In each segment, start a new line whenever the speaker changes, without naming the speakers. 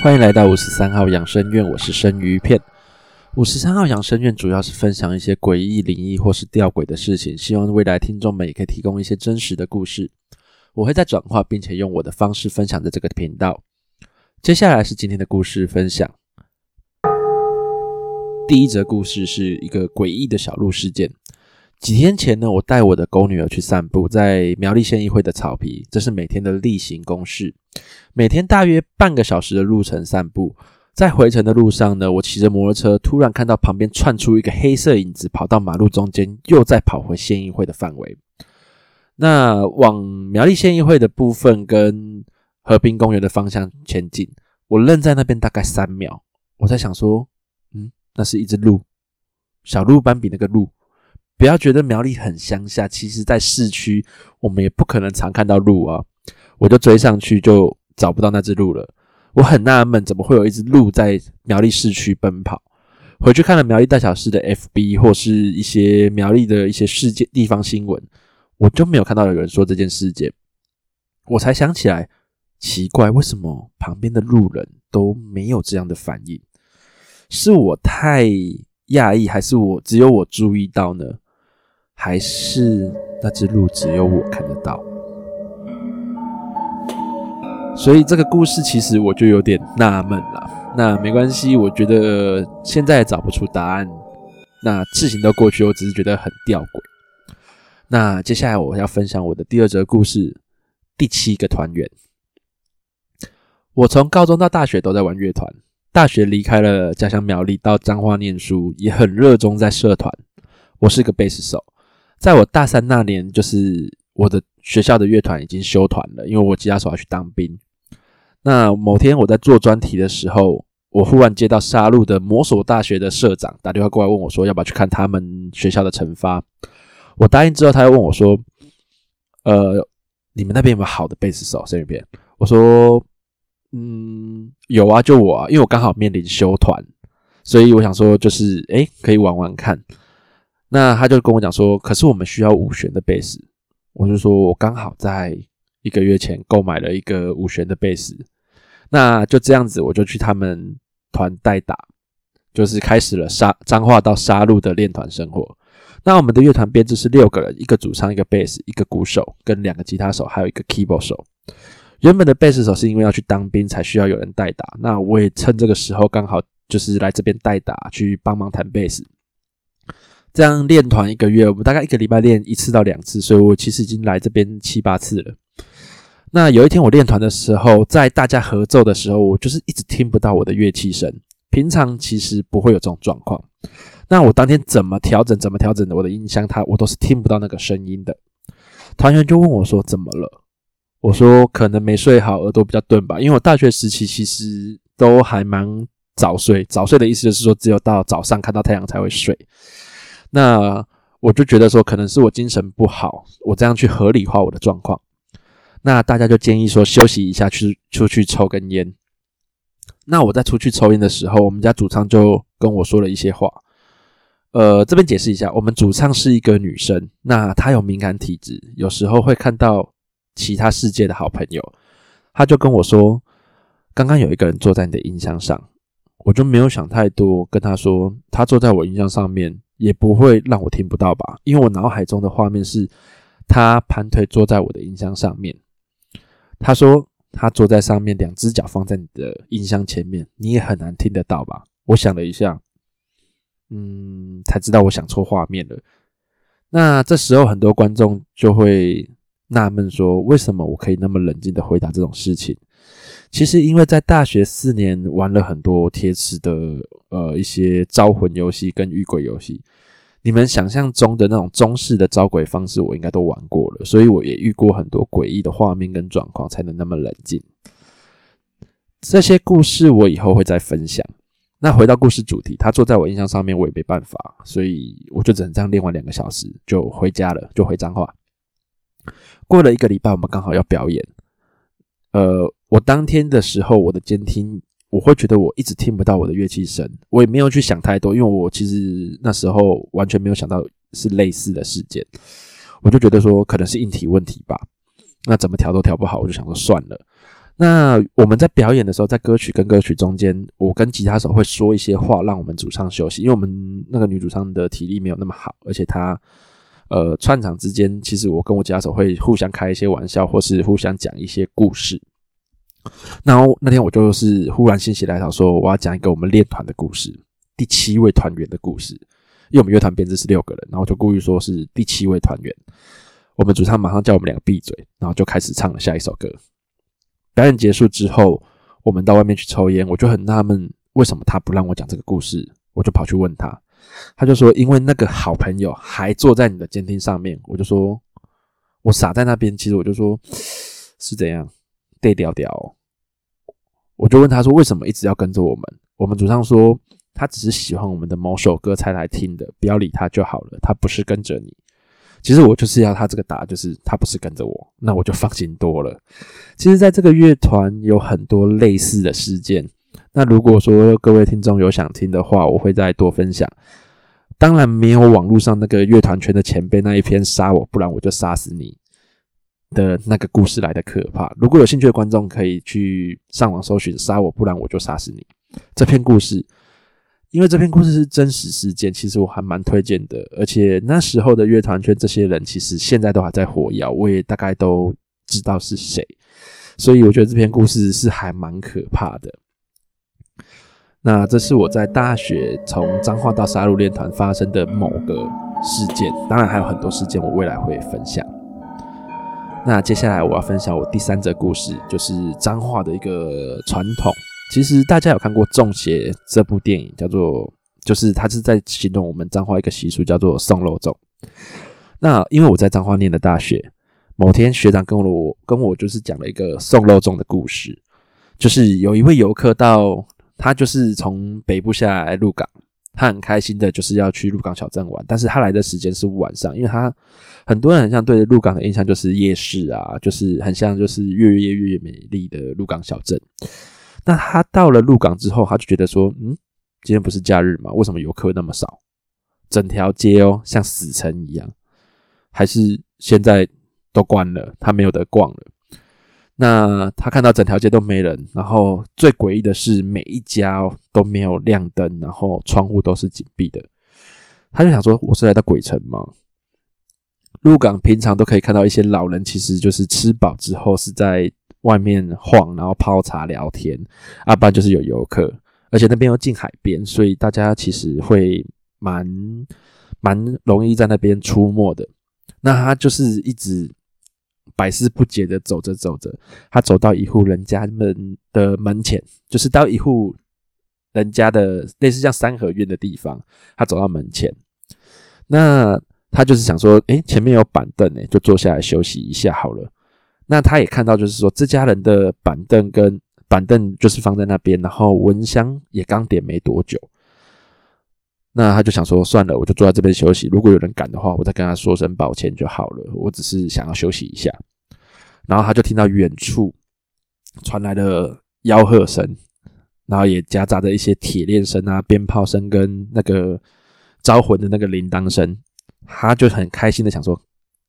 欢迎来到五十三号养生院，我是生鱼片。五十三号养生院主要是分享一些诡异、灵异或是吊诡的事情，希望未来听众们也可以提供一些真实的故事。我会在转化，并且用我的方式分享在这个频道。接下来是今天的故事分享。第一则故事是一个诡异的小路事件。几天前呢，我带我的狗女儿去散步，在苗栗县议会的草皮，这是每天的例行公事。每天大约半个小时的路程散步，在回程的路上呢，我骑着摩托车，突然看到旁边窜出一个黑色影子，跑到马路中间，又再跑回县议会的范围。那往苗栗县议会的部分跟和平公园的方向前进，我愣在那边大概三秒，我在想说，那是一只鹿，小鹿斑比那个鹿。不要觉得苗栗很乡下，其实在市区我们也不可能常看到鹿啊。我就追上去，就找不到那只鹿了。我很纳闷，怎么会有一只鹿在苗栗市区奔跑？回去看了苗栗大小事的 FB 或是一些苗栗的一些事件地方新闻，我就没有看到有人说这件事件。我才想起来，奇怪，为什么旁边的路人都没有这样的反应？是我太讶异，还是我只有我注意到呢？还是那只鹿只有我看得到，所以这个故事其实我就有点纳闷了。那没关系，我觉得现在也找不出答案。那事情都过去，我只是觉得很吊诡。那接下来我要分享我的第二则故事，第七个团员。我从高中到大学都在玩乐团，大学离开了家乡苗栗，到彰化念书，也很热衷在社团。我是个贝斯手。在我大三那年，就是我的学校的乐团已经休团了，因为我吉他手要去当兵。那某天我在做专题的时候，我忽然接到沙鹿的魔索大学的社长打电话过来问我，说要不要去看他们学校的惩罚。我答应之后，他又问我说：“呃，你们那边有没有好的贝斯手？”这边我说：“嗯，有啊，就我啊，因为我刚好面临休团，所以我想说，就是诶，可以玩玩看。”那他就跟我讲说，可是我们需要五弦的贝斯，我就说我刚好在一个月前购买了一个五弦的贝斯，那就这样子，我就去他们团代打，就是开始了杀脏话到杀戮的练团生活。那我们的乐团编制是六个人，一个主唱，一个贝斯，一个鼓手，跟两个吉他手，还有一个 keyboard 手。原本的贝斯手是因为要去当兵才需要有人代打，那我也趁这个时候刚好就是来这边代打，去帮忙弹贝斯。这样练团一个月，我们大概一个礼拜练一次到两次，所以我其实已经来这边七八次了。那有一天我练团的时候，在大家合奏的时候，我就是一直听不到我的乐器声。平常其实不会有这种状况。那我当天怎么调整，怎么调整的我的音箱，它我都是听不到那个声音的。团员就问我说：“怎么了？”我说：“可能没睡好，耳朵比较钝吧。”因为我大学时期其实都还蛮早睡，早睡的意思就是说，只有到早上看到太阳才会睡。那我就觉得说，可能是我精神不好，我这样去合理化我的状况。那大家就建议说，休息一下，去出去抽根烟。那我在出去抽烟的时候，我们家主唱就跟我说了一些话。呃，这边解释一下，我们主唱是一个女生，那她有敏感体质，有时候会看到其他世界的好朋友。他就跟我说，刚刚有一个人坐在你的音箱上，我就没有想太多，跟他说，他坐在我音箱上面。也不会让我听不到吧？因为我脑海中的画面是他盘腿坐在我的音箱上面。他说他坐在上面，两只脚放在你的音箱前面，你也很难听得到吧？我想了一下，嗯，才知道我想错画面了。那这时候很多观众就会纳闷说，为什么我可以那么冷静的回答这种事情？其实，因为在大学四年玩了很多贴纸的呃一些招魂游戏跟遇鬼游戏，你们想象中的那种中式的招鬼方式，我应该都玩过了，所以我也遇过很多诡异的画面跟状况，才能那么冷静。这些故事我以后会再分享。那回到故事主题，他坐在我印象上面，我也没办法，所以我就只能这样练完两个小时就回家了，就回彰化。过了一个礼拜，我们刚好要表演，呃。我当天的时候，我的监听我会觉得我一直听不到我的乐器声，我也没有去想太多，因为我其实那时候完全没有想到是类似的事件，我就觉得说可能是硬体问题吧。那怎么调都调不好，我就想说算了。那我们在表演的时候，在歌曲跟歌曲中间，我跟吉他手会说一些话，让我们主唱休息，因为我们那个女主唱的体力没有那么好，而且她呃串场之间，其实我跟我吉他手会互相开一些玩笑，或是互相讲一些故事。然后那天我就是忽然心血来潮，说我要讲一个我们练团的故事，第七位团员的故事，因为我们乐团编制是六个人，然后就故意说是第七位团员。我们主唱马上叫我们两个闭嘴，然后就开始唱了下一首歌。表演结束之后，我们到外面去抽烟，我就很纳闷，为什么他不让我讲这个故事？我就跑去问他，他就说，因为那个好朋友还坐在你的监听上面。我就说，我傻在那边。其实我就说，是怎样，对调调。我就问他说，为什么一直要跟着我们？我们主唱说，他只是喜欢我们的某首歌才来听的，不要理他就好了，他不是跟着你。其实我就是要他这个答，就是他不是跟着我，那我就放心多了。其实，在这个乐团有很多类似的事件。那如果说各位听众有想听的话，我会再多分享。当然，没有网络上那个乐团圈的前辈那一篇“杀我，不然我就杀死你”的那个故事来的可怕。如果有兴趣的观众，可以去上网搜寻“杀我，不然我就杀死你”这篇故事。因为这篇故事是真实事件，其实我还蛮推荐的。而且那时候的乐团圈这些人，其实现在都还在活跃，我也大概都知道是谁。所以我觉得这篇故事是还蛮可怕的。那这是我在大学从彰化到杀戮练团发生的某个事件，当然还有很多事件，我未来会分享。那接下来我要分享我第三则故事，就是彰化的一个传统。其实大家有看过《中邪》这部电影，叫做就是他是在形容我们彰化一个习俗，叫做送肉粽。那因为我在彰化念的大学，某天学长跟我跟我就是讲了一个送肉粽的故事，就是有一位游客到他就是从北部下来鹿港，他很开心的就是要去鹿港小镇玩，但是他来的时间是晚上，因为他很多人很像对鹿港的印象就是夜市啊，就是很像就是越夜越美丽的鹿港小镇。那他到了鹿港之后，他就觉得说：“嗯，今天不是假日吗？为什么游客那么少？整条街哦，像死城一样，还是现在都关了，他没有得逛了。”那他看到整条街都没人，然后最诡异的是每一家都没有亮灯，然后窗户都是紧闭的。他就想说：“我是来到鬼城吗？”鹿港平常都可以看到一些老人，其实就是吃饱之后是在。外面晃，然后泡茶聊天，啊，不然就是有游客，而且那边又近海边，所以大家其实会蛮蛮容易在那边出没的。那他就是一直百思不解的走着走着，他走到一户人家门的门前，就是到一户人家的类似像三合院的地方，他走到门前，那他就是想说，诶，前面有板凳，诶，就坐下来休息一下好了。那他也看到，就是说这家人的板凳跟板凳就是放在那边，然后蚊香也刚点没多久。那他就想说，算了，我就坐在这边休息。如果有人赶的话，我再跟他说声抱歉就好了。我只是想要休息一下。然后他就听到远处传来了吆喝声，然后也夹杂着一些铁链声啊、鞭炮声跟那个招魂的那个铃铛声。他就很开心的想说，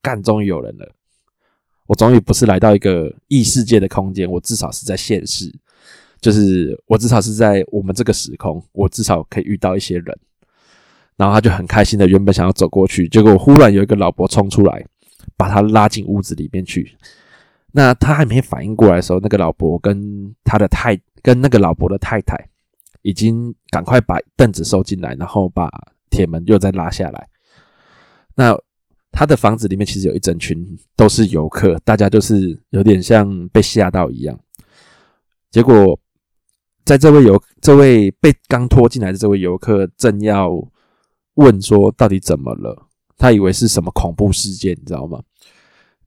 干，终于有人了。我终于不是来到一个异世界的空间，我至少是在现实，就是我至少是在我们这个时空，我至少可以遇到一些人。然后他就很开心的，原本想要走过去，结果忽然有一个老伯冲出来，把他拉进屋子里面去。那他还没反应过来的时候，那个老伯跟他的太跟那个老伯的太太已经赶快把凳子收进来，然后把铁门又再拉下来。那。他的房子里面其实有一整群都是游客，大家就是有点像被吓到一样。结果，在这位游这位被刚拖进来的这位游客正要问说到底怎么了，他以为是什么恐怖事件，你知道吗？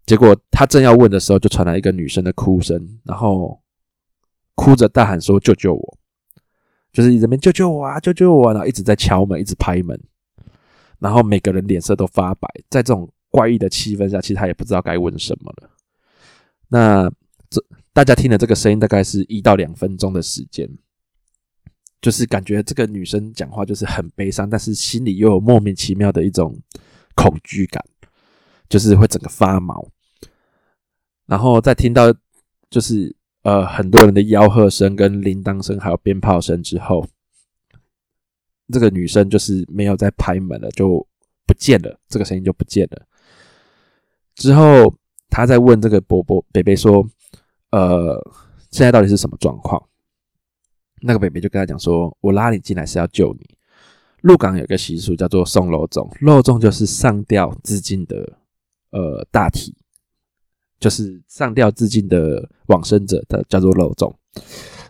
结果他正要问的时候，就传来一个女生的哭声，然后哭着大喊说：“救救我！”就是这边救救我啊，救救我！啊然后一直在敲门，一直拍门。然后每个人脸色都发白，在这种怪异的气氛下，其实他也不知道该问什么了。那这大家听了这个声音，大概是一到两分钟的时间。就是感觉这个女生讲话就是很悲伤，但是心里又有莫名其妙的一种恐惧感，就是会整个发毛。然后在听到就是呃很多人的吆喝声、跟铃铛声，还有鞭炮声之后，这个女生就是没有再拍门了，就不见了，这个声音就不见了。之后他在问这个伯伯北北说：“呃，现在到底是什么状况？”那个北北就跟他讲说：“我拉你进来是要救你。鹿港有个习俗叫做送肉粽，肉粽就是上吊自尽的呃大体，就是上吊自尽的往生者的叫做肉粽。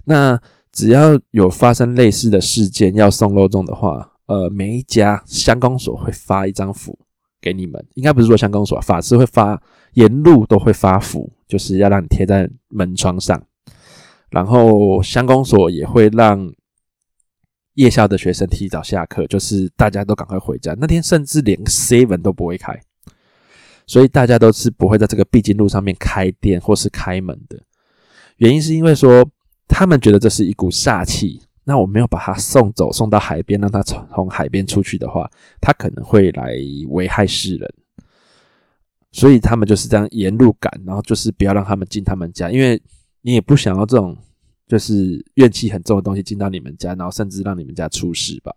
那只要有发生类似的事件要送肉粽的话，呃，每一家乡公所会发一张符给你们，应该不是说乡公所，法师会发，沿路都会发符，就是要让你贴在门窗上。”然后乡公所也会让夜校的学生提早下课，就是大家都赶快回家。那天甚至连 seven 都不会开，所以大家都是不会在这个必经路上面开店或是开门的。原因是因为说他们觉得这是一股煞气，那我没有把他送走，送到海边，让他从从海边出去的话，他可能会来危害世人。所以他们就是这样沿路赶，然后就是不要让他们进他们家，因为。你也不想要这种就是怨气很重的东西进到你们家，然后甚至让你们家出事吧。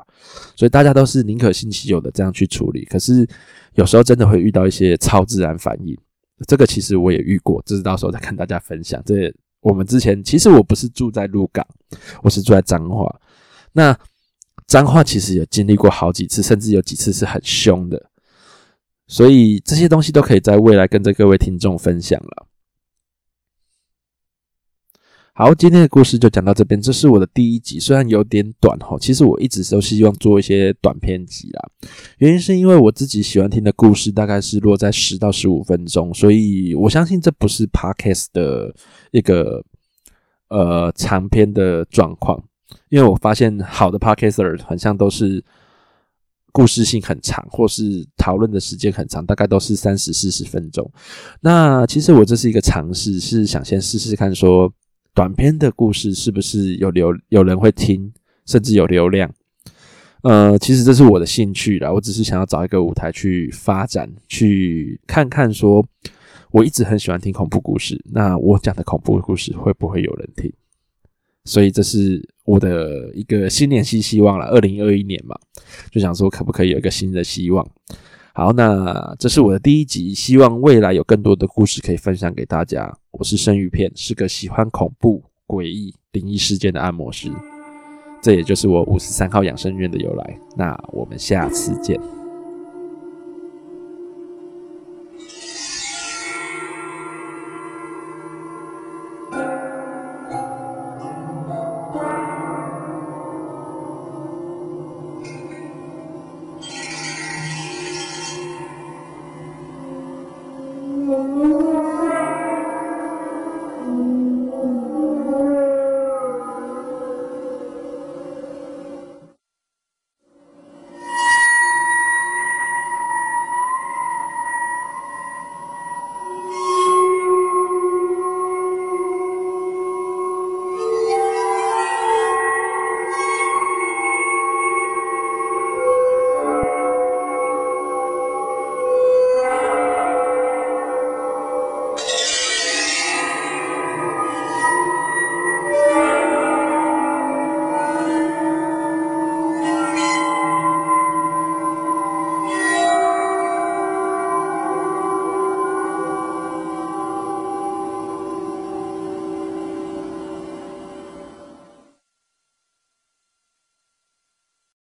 所以大家都是宁可信其有的这样去处理。可是有时候真的会遇到一些超自然反应，这个其实我也遇过，这是到时候再跟大家分享。这我们之前其实我不是住在鹿港，我是住在彰化。那彰化其实也经历过好几次，甚至有几次是很凶的。所以这些东西都可以在未来跟着各位听众分享了。好，今天的故事就讲到这边。这是我的第一集，虽然有点短哈，其实我一直都希望做一些短篇集啦。原因是因为我自己喜欢听的故事大概是落在十到十五分钟，所以我相信这不是 podcast 的一个呃长篇的状况。因为我发现好的 podcaster 好像都是故事性很长，或是讨论的时间很长，大概都是三十四十分钟。那其实我这是一个尝试，是想先试试看说。短篇的故事是不是有流有人会听，甚至有流量？呃，其实这是我的兴趣啦，我只是想要找一个舞台去发展，去看看说，我一直很喜欢听恐怖故事，那我讲的恐怖故事会不会有人听？所以这是我的一个新年新希望了。二零二一年嘛，就想说可不可以有一个新的希望？好，那这是我的第一集，希望未来有更多的故事可以分享给大家。我是生鱼片，是个喜欢恐怖、诡异、灵异事件的按摩师，这也就是我五十三号养生院的由来。那我们下次见。Ooh.